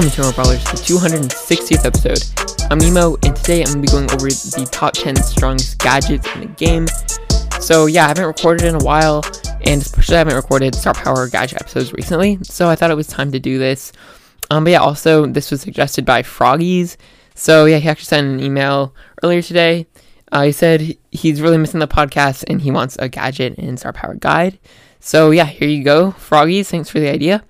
Welcome to our Brawlers, the 260th episode. I'm Nemo, and today I'm going to be going over the top 10 strongest gadgets in the game. So yeah, I haven't recorded in a while, and especially I haven't recorded Star Power gadget episodes recently, so I thought it was time to do this. Um, but yeah, also, this was suggested by Froggies. So yeah, he actually sent an email earlier today. Uh, he said he's really missing the podcast and he wants a gadget and Star Power guide. So yeah, here you go, Froggies. Thanks for the idea.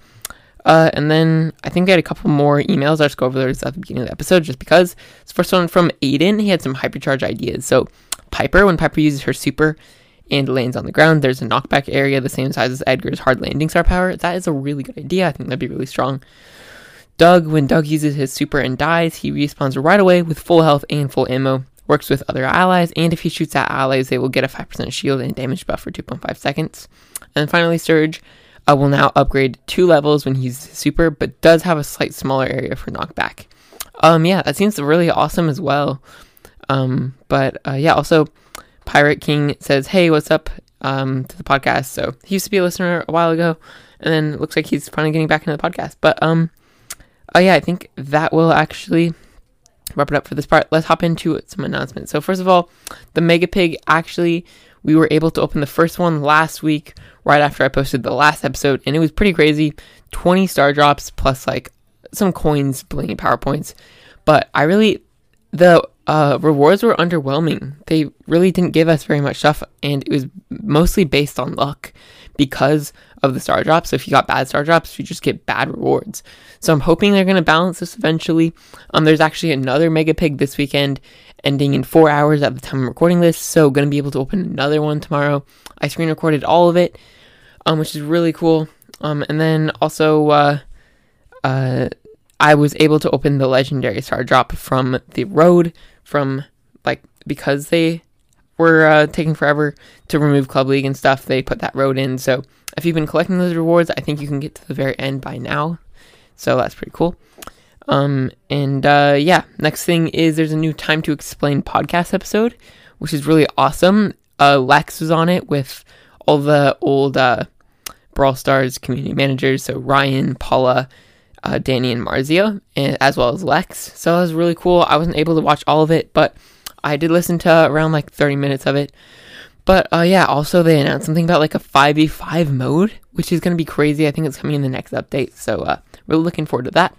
Uh, and then I think we had a couple more emails. I'll just go over those at the beginning of the episode just because. This first one from Aiden. He had some hypercharge ideas. So, Piper, when Piper uses her super and lands on the ground, there's a knockback area the same size as Edgar's hard landing star power. That is a really good idea. I think that'd be really strong. Doug, when Doug uses his super and dies, he respawns right away with full health and full ammo. Works with other allies, and if he shoots at allies, they will get a 5% shield and damage buff for 2.5 seconds. And finally, Surge uh, will now upgrade two levels when he's super, but does have a slight smaller area for knockback. Um, yeah, that seems really awesome as well. Um, but uh, yeah, also Pirate King says, "Hey, what's up?" Um, to the podcast. So he used to be a listener a while ago, and then looks like he's finally getting back into the podcast. But um, oh yeah, I think that will actually wrap it up for this part. Let's hop into some announcements. So first of all, the Mega Pig actually we were able to open the first one last week, right after I posted the last episode, and it was pretty crazy. 20 star drops plus like some coins, blingy PowerPoints. But I really, the uh, rewards were underwhelming. They really didn't give us very much stuff, and it was mostly based on luck because of the star drops. So if you got bad star drops, you just get bad rewards. So I'm hoping they're going to balance this eventually. Um, there's actually another Mega Pig this weekend, ending in four hours at the time I'm recording this. So to be able to open another one tomorrow. I screen recorded all of it, um, which is really cool. Um, and then also, uh, uh, I was able to open the legendary star drop from the road from like because they were uh, taking forever to remove Club League and stuff. They put that road in. So if you've been collecting those rewards, I think you can get to the very end by now. So that's pretty cool. Um, and uh, yeah, next thing is there's a new Time to Explain podcast episode, which is really awesome. Uh, Lex was on it with all the old uh, Brawl Stars community managers, so Ryan, Paula, uh, Danny, and Marzia, and, as well as Lex. So that was really cool. I wasn't able to watch all of it, but I did listen to around like 30 minutes of it. But uh, yeah, also they announced something about like a 5v5 mode, which is going to be crazy. I think it's coming in the next update. So uh, really looking forward to that.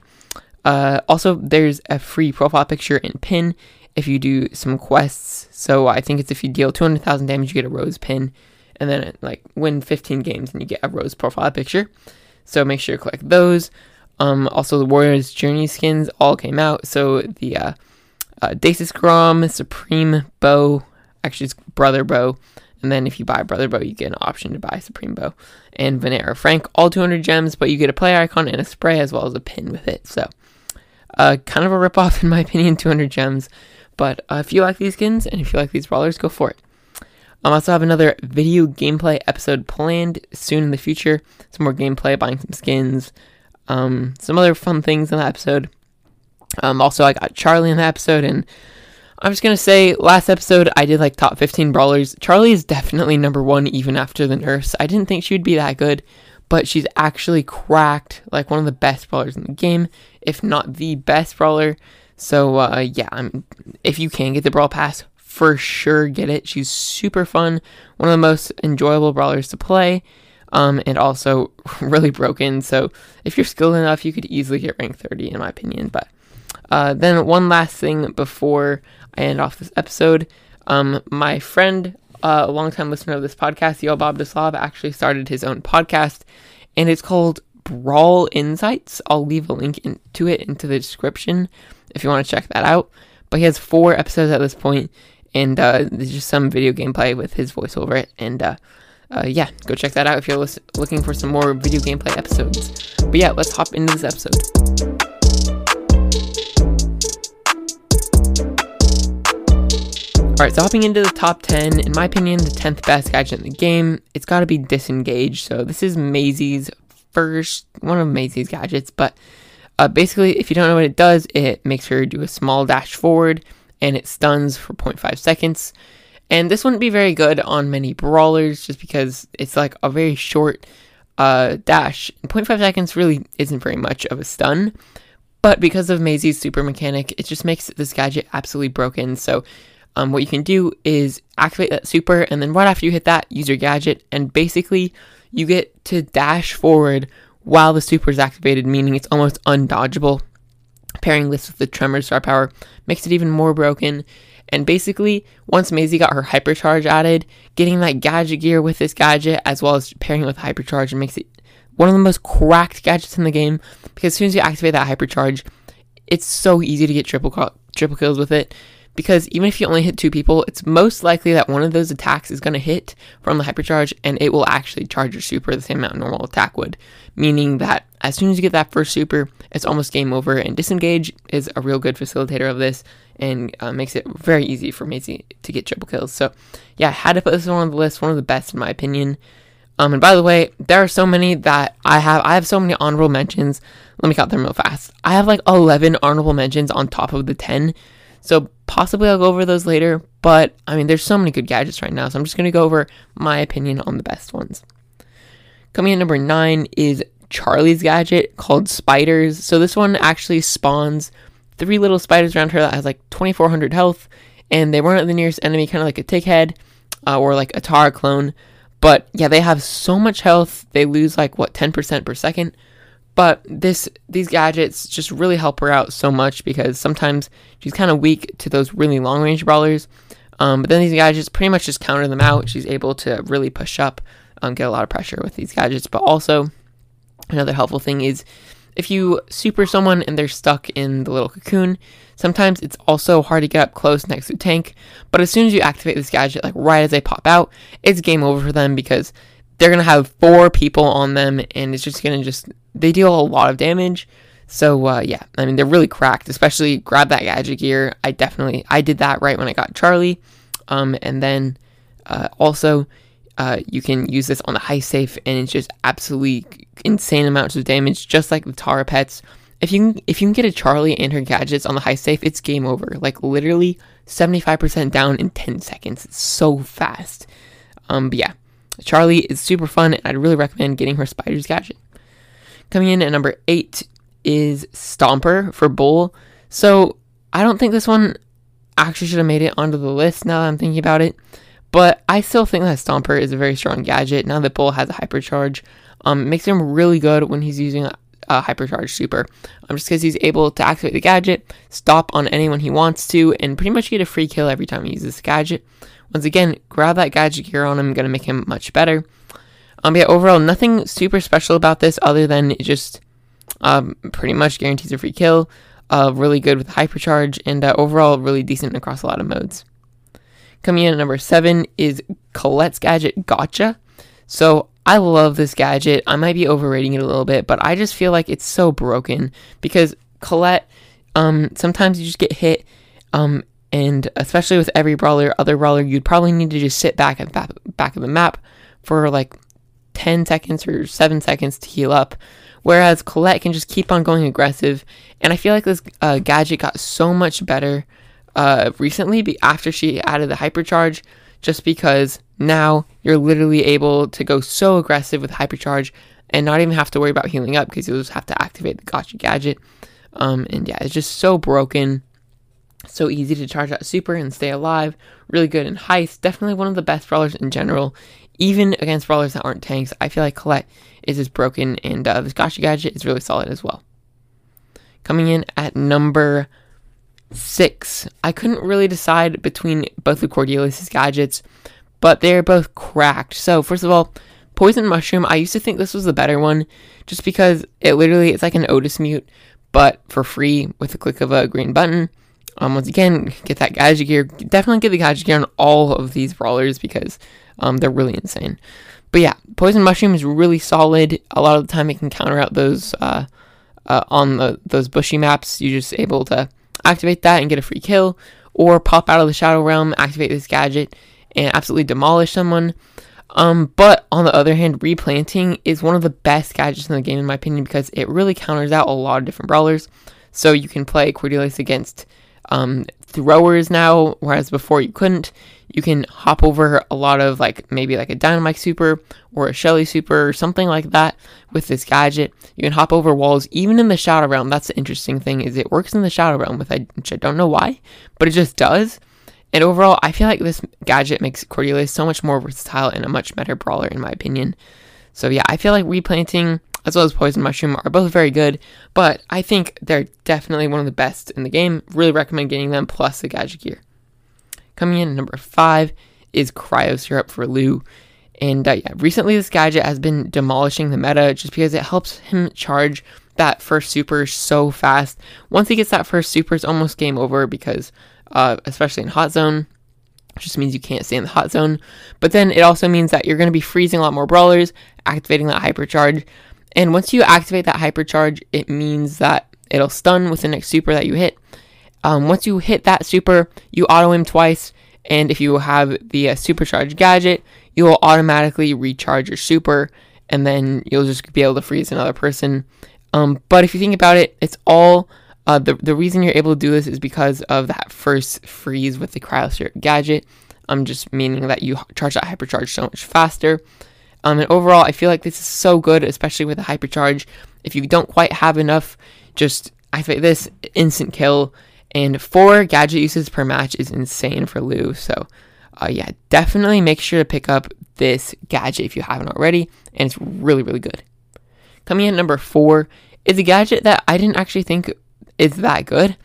Uh, also, there's a free profile picture and pin if you do some quests. So I think it's if you deal 200,000 damage, you get a rose pin, and then like win 15 games and you get a rose profile picture. So make sure to collect those. Um, also, the Warriors Journey skins all came out. So the uh, uh, Dacis Grom, Supreme Bow, actually it's Brother Bow, and then if you buy Brother Bow, you get an option to buy Supreme Bow and Venera Frank, all 200 gems, but you get a player icon and a spray as well as a pin with it. So uh, kind of a ripoff, in my opinion, 200 gems. But uh, if you like these skins and if you like these brawlers, go for it. I um, also have another video gameplay episode planned soon in the future. Some more gameplay, buying some skins, um, some other fun things in that episode. Um, also, I got Charlie in the episode, and I'm just gonna say, last episode I did like top 15 brawlers. Charlie is definitely number one, even after the nurse. I didn't think she would be that good, but she's actually cracked like one of the best brawlers in the game, if not the best brawler. So uh, yeah, I'm, if you can get the brawl pass, for sure get it. She's super fun, one of the most enjoyable brawlers to play, um, and also really broken. So if you're skilled enough, you could easily get rank 30 in my opinion. But uh, then one last thing before I end off this episode, um, my friend uh, a longtime listener of this podcast, Yo Bob Deslav, actually started his own podcast, and it's called Brawl Insights. I'll leave a link in, to it into the description if you want to check that out. But he has four episodes at this point, and uh, there's just some video gameplay with his voice over it. And uh, uh, yeah, go check that out if you're looking for some more video gameplay episodes. But yeah, let's hop into this episode. Alright, so hopping into the top 10, in my opinion, the 10th best gadget in the game, it's got to be Disengage. So this is Maisie's first, one of Maisie's gadgets, but uh, basically, if you don't know what it does, it makes her do a small dash forward, and it stuns for 0.5 seconds. And this wouldn't be very good on many brawlers, just because it's like a very short uh, dash. 0.5 seconds really isn't very much of a stun, But because of Maisie's super mechanic, it just makes this gadget absolutely broken. So um, what you can do is activate that super, and then right after you hit that, use your gadget, and basically you get to dash forward while the super is activated, meaning it's almost undodgeable. Pairing this with the Tremor Star Power makes it even more broken. And basically, once Maisie got her Hypercharge added, getting that gadget gear with this gadget, as well as pairing it with Hypercharge, makes it one of the most cracked gadgets in the game. Because as soon as you activate that Hypercharge, it's so easy to get triple triple kills with it because even if you only hit two people, it's most likely that one of those attacks is going to hit from the hypercharge and it will actually charge your super the same amount normal attack would. Meaning that as soon as you get that first super, it's almost game over. And disengage is a real good facilitator of this and uh, makes it very easy for Maisie to get triple kills. So, yeah, I had to put this one on the list, one of the best in my opinion. Um, and by the way, there are so many that I have. I have so many honorable mentions. Let me count them real fast. I have like 11 honorable mentions on top of the 10 so possibly I'll go over those later, but I mean, there's so many good gadgets right now, so I'm just going to go over my opinion on the best ones. Coming in number nine is Charlie's gadget called Spiders. So this one actually spawns three little spiders around her that has like 2400 health, and they run at the nearest enemy, kind of like a Tick Head uh, or like a Tara clone. But yeah, they have so much health, they lose like what 10% per second. But this these gadgets just really help her out so much because sometimes she's kind of weak to those really long range brawlers. Um, but then these gadgets pretty much just counter them out. She's able to really push up, um, get a lot of pressure with these gadgets. But also, another helpful thing is if you super someone and they're stuck in the little cocoon, sometimes it's also hard to get up close next to tank. But as soon as you activate this gadget, like right as they pop out, it's game over for them because they're gonna have four people on them, and it's just gonna just they deal a lot of damage. So uh, yeah, I mean they're really cracked. Especially grab that gadget gear. I definitely I did that right when I got Charlie, um, and then uh, also uh, you can use this on the high safe, and it's just absolutely insane amounts of damage, just like the Tara pets. If you can, if you can get a Charlie and her gadgets on the high safe, it's game over. Like literally 75% down in 10 seconds. It's so fast. Um, but yeah, Charlie is super fun, and I'd really recommend getting her Spider's gadget. Coming in at number eight is Stomper for Bull. So I don't think this one actually should have made it onto the list now that I'm thinking about it. But I still think that Stomper is a very strong gadget now that Bull has a hypercharge. Um, makes him really good when he's using a, a hypercharge super. Um, just because he's able to activate the gadget, stop on anyone he wants to, and pretty much get a free kill every time he uses the gadget. Once again, grab that gadget gear on him, gonna make him much better. Um, yeah, overall, nothing super special about this other than it just um, pretty much guarantees a free kill. Uh, really good with hypercharge, and uh, overall, really decent across a lot of modes. Coming in at number seven is Colette's gadget Gotcha. So I love this gadget. I might be overrating it a little bit, but I just feel like it's so broken because Colette, um, sometimes you just get hit, um, and especially with every brawler, other brawler, you'd probably need to just sit back at the back of the map for like 10 seconds or 7 seconds to heal up. Whereas Colette can just keep on going aggressive. And I feel like this uh, gadget got so much better uh, recently after she added the hypercharge, just because now you're literally able to go so aggressive with hypercharge and not even have to worry about healing up because you'll just have to activate the gotcha gadget. Um, and yeah, it's just so broken. So easy to charge out super and stay alive. Really good in heist. Definitely one of the best brawlers in general. Even against brawlers that aren't tanks, I feel like Colette is just broken, and uh, this Gotcha gadget is really solid as well. Coming in at number six, I couldn't really decide between both of Cordelius's gadgets, but they're both cracked. So first of all, Poison Mushroom, I used to think this was the better one, just because it literally it's like an Otis mute, but for free with a click of a green button. Um, once again, get that gadget gear. Definitely get the gadget gear on all of these brawlers because um, they're really insane. But yeah, poison mushroom is really solid. A lot of the time, it can counter out those uh, uh, on the, those bushy maps. You're just able to activate that and get a free kill, or pop out of the shadow realm, activate this gadget, and absolutely demolish someone. Um, but on the other hand, replanting is one of the best gadgets in the game, in my opinion, because it really counters out a lot of different brawlers. So you can play Cordelius against um, throwers now, whereas before you couldn't. you can hop over a lot of like maybe like a Dynamike super or a Shelly super or something like that with this gadget. You can hop over walls even in the Shadow Realm. That's the interesting thing is it works in the Shadow Realm with which I don't know why, but it just does. And overall, I feel like this gadget makes Cordelius so much more versatile and a much better brawler in my opinion. So yeah, I feel like replanting as well as Poison Mushroom are both very good, but I think they're definitely one of the best in the game. Really recommend getting them plus the gadget gear. Coming in at number five is Cryo Syrup for Lou. And uh, yeah, recently this gadget has been demolishing the meta just because it helps him charge that first super so fast. Once he gets that first super, it's almost game over because, uh, especially in hot zone, just means you can't stay in the hot zone. But then it also means that you're going to be freezing a lot more brawlers, activating that hypercharge. And once you activate that hypercharge, it means that it'll stun with the next super that you hit. Um, once you hit that super, you auto aim twice, and if you have the uh, supercharged gadget, you will automatically recharge your super, and then you'll just be able to freeze another person. Um, but if you think about it, it's all uh, the the reason you're able to do this is because of that first freeze with the cryo gadget. Um, just meaning that you charge that hypercharge so much faster. Um, and overall, I feel like this is so good, especially with the hypercharge. If you don't quite have enough, just I think this instant kill and four gadget uses per match is insane for Lou. So, uh, yeah, definitely make sure to pick up this gadget if you haven't already, and it's really, really good. Coming in number four is a gadget that I didn't actually think is that good,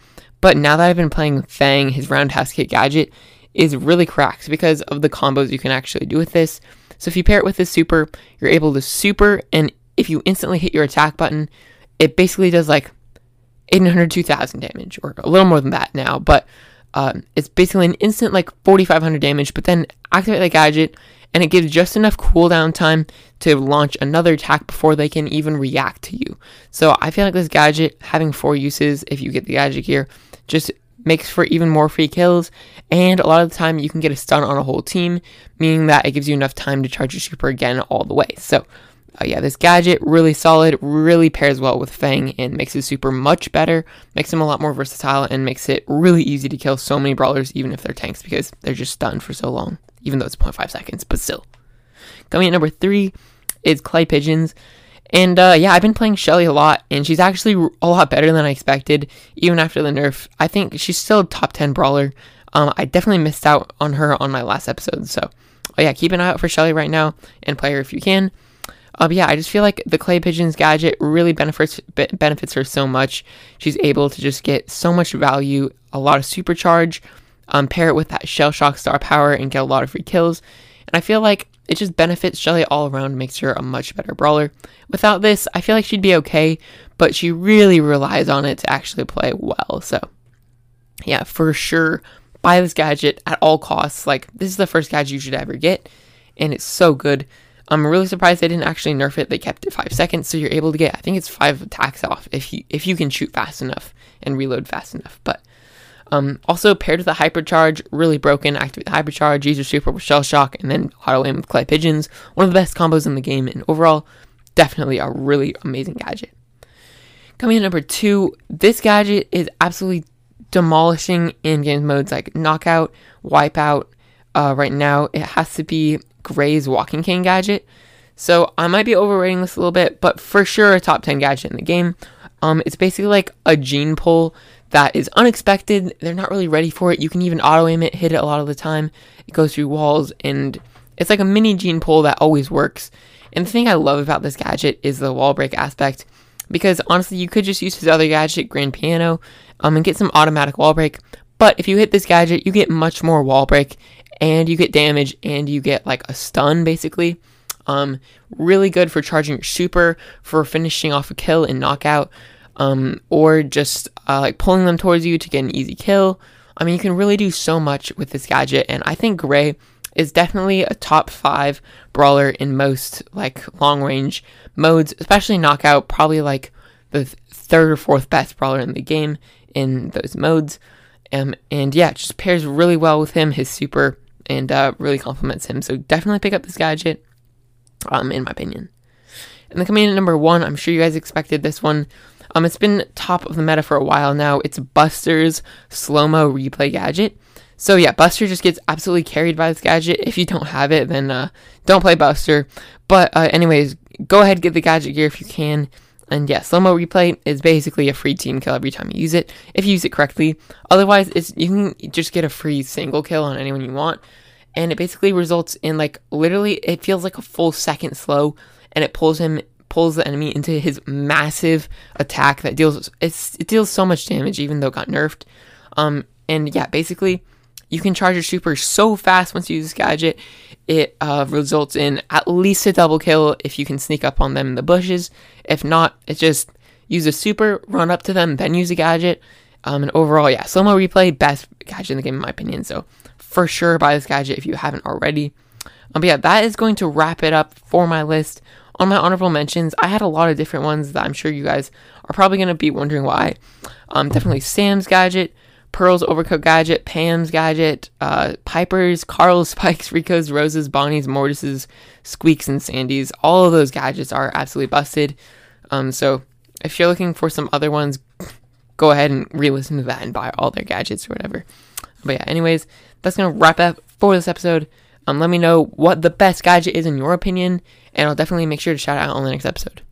but now that I've been playing Fang, his roundhouse kick gadget is really cracked because of the combos you can actually do with this. So if you pair it with this super, you're able to super, and if you instantly hit your attack button, it basically does like 800, 2000 damage, or a little more than that now, but um, it's basically an instant like 4,500 damage, but then activate the gadget, and it gives just enough cooldown time to launch another attack before they can even react to you. So I feel like this gadget, having four uses if you get the gadget here, just makes for even more free kills, and a lot of the time you can get a stun on a whole team, meaning that it gives you enough time to charge your super again all the way. So uh, yeah, this gadget really solid, really pairs well with Fang and makes his super much better, makes him a lot more versatile, and makes it really easy to kill so many brawlers, even if they're tanks, because they're just stunned for so long, even though it's 0.5 seconds, but still. Coming at number three is Clay Pigeons. And uh, yeah, I've been playing Shelly a lot, and she's actually a lot better than I expected, even after the nerf. I think she's still a top 10 brawler. Um, I definitely missed out on her on my last episode, so oh yeah, keep an eye out for Shelly right now and play her if you can. Uh, yeah, I just feel like the clay pigeons gadget really benefits benefits her so much. She's able to just get so much value, a lot of supercharge, um, pair it with that shell shock star power, and get a lot of free kills. And I feel like it just benefits Shelly all around, makes her a much better brawler. Without this, I feel like she'd be okay, but she really relies on it to actually play well. So, yeah, for sure, buy this gadget at all costs. Like, this is the first gadget you should ever get, and it's so good. I'm really surprised they didn't actually nerf it. They kept it five seconds, so you're able to get I think it's five attacks off if you if you can shoot fast enough and reload fast enough. But um, also paired with a hypercharge, really broken. Activate the hypercharge, use your super with shell shock, and then auto aim with clay pigeons. One of the best combos in the game, and overall, definitely a really amazing gadget. Coming in number two, this gadget is absolutely demolishing in game modes like knockout, wipeout. Uh, right now, it has to be Gray's walking cane gadget. So I might be overrating this a little bit, but for sure a top 10 gadget in the game. Um, it's basically like a gene pull that is unexpected. They're not really ready for it. You can even auto aim it, hit it a lot of the time. It goes through walls, and it's like a mini gene pull that always works. And the thing I love about this gadget is the wall break aspect, because honestly, you could just use his other gadget, Grand Piano, um, and get some automatic wall break. But if you hit this gadget, you get much more wall break, and you get damage and you get like a stun basically. Um, really good for charging your super, for finishing off a kill and knockout, um, or just uh, like pulling them towards you to get an easy kill. I mean, you can really do so much with this gadget, and I think Gray is definitely a top five brawler in most like long range modes, especially knockout. Probably like the third or fourth best brawler in the game in those modes. Um, and yeah, just pairs really well with him. His super and uh, really complements him. So definitely pick up this gadget, um, in my opinion. And then coming in number one, I'm sure you guys expected this one. Um, it's been top of the meta for a while now. It's Buster's slow mo replay gadget. So yeah, Buster just gets absolutely carried by this gadget. If you don't have it, then uh, don't play Buster. But uh, anyways, go ahead get the gadget gear if you can. And yeah, slow mo replay is basically a free team kill every time you use it if you use it correctly. Otherwise, it's you can just get a free single kill on anyone you want, and it basically results in like literally it feels like a full second slow, and it pulls him pulls the enemy into his massive attack that deals it deals so much damage even though it got nerfed. Um, and yeah, basically you can charge your super so fast once you use this gadget. It uh, results in at least a double kill if you can sneak up on them in the bushes. If not, it's just use a super, run up to them, then use a gadget. Um, and overall, yeah, slow mo replay, best gadget in the game, in my opinion. So for sure, buy this gadget if you haven't already. Um, but yeah, that is going to wrap it up for my list. On my honorable mentions, I had a lot of different ones that I'm sure you guys are probably going to be wondering why. Um, definitely Sam's gadget, Pearl's Overcooked gadget, Pam's gadget, uh, Piper's, Carl's, Spike's, Rico's, Rose's, Bonnie's, Mortis's, Squeaks, and Sandy's. All of those gadgets are absolutely busted. Um, so if you're looking for some other ones, go ahead and re-listen to that and buy all their gadgets or whatever. But yeah, anyways, that's gonna wrap up for this episode. Um, let me know what the best gadget is in your opinion, and I'll definitely make sure to shout out on the next episode.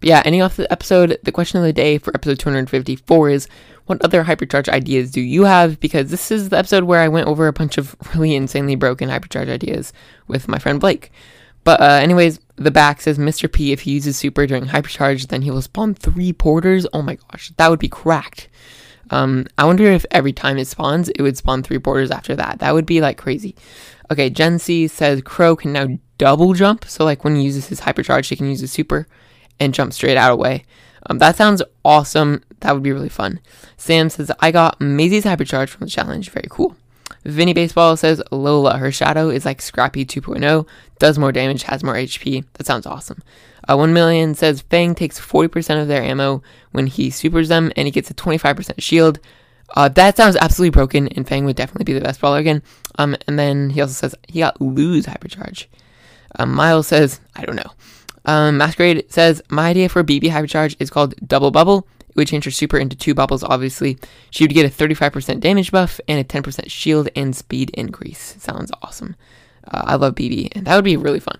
But yeah, ending off the episode, the question of the day for episode 254 is what other hypercharge ideas do you have? Because this is the episode where I went over a bunch of really insanely broken hypercharge ideas with my friend Blake. But, uh, anyways, the back says Mr. P, if he uses super during hypercharge, then he will spawn three porters. Oh my gosh, that would be cracked. Um, I wonder if every time it spawns, it would spawn three porters after that. That would be like crazy. Okay, Gen C says Crow can now double jump. So, like when he uses his hypercharge, he can use his super and jump straight out away. Um, that sounds awesome. That would be really fun. Sam says, I got Maisie's hypercharge from the challenge. Very cool. Vinny Baseball says, Lola, her shadow is like Scrappy 2.0, does more damage, has more HP. That sounds awesome. Uh, 1 million says, Fang takes 40% of their ammo when he supers them and he gets a 25% shield. Uh, that sounds absolutely broken, and Fang would definitely be the best brawler again. Um, and then he also says he got Lou's hypercharge. Um, Miles says, I don't know. Um, Masquerade says, My idea for Bibi Hypercharge is called Double Bubble. It would change her super into two bubbles, obviously. She would get a 35% damage buff and a 10% shield and speed increase. Sounds awesome. Uh, I love Bibi, and that would be really fun.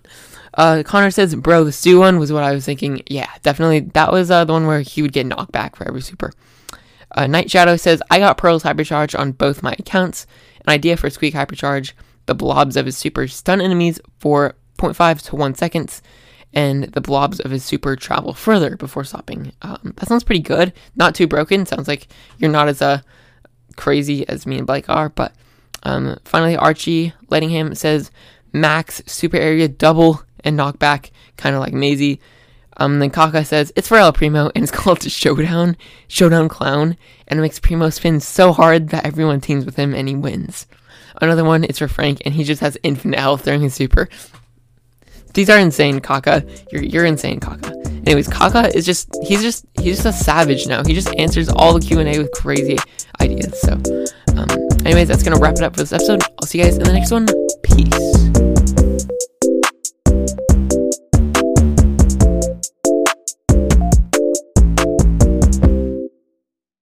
Uh, Connor says, Bro, the Stu one was what I was thinking. Yeah, definitely. That was uh, the one where he would get knocked back for every super. Uh, Night Shadow says, I got Pearl's Hypercharge on both my accounts. An idea for Squeak Hypercharge. The blobs of his super stun enemies for 0.5 to 1 seconds and the blobs of his super travel further before stopping. Um, that sounds pretty good. Not too broken. Sounds like you're not as uh, crazy as me and Blake are. But um, finally, Archie letting him says max super area double and knockback, kind of like Maisie. Um, then Kaka says it's for El Primo and it's called Showdown, Showdown Clown, and it makes Primo spin so hard that everyone teams with him and he wins. Another one is for Frank and he just has infinite health during his super. These are insane, Kaka. You're you're insane, Kaka. Anyways, Kaka is just he's just he's just a savage now. He just answers all the Q and A with crazy ideas. So, um, anyways, that's gonna wrap it up for this episode. I'll see you guys in the next one. Peace.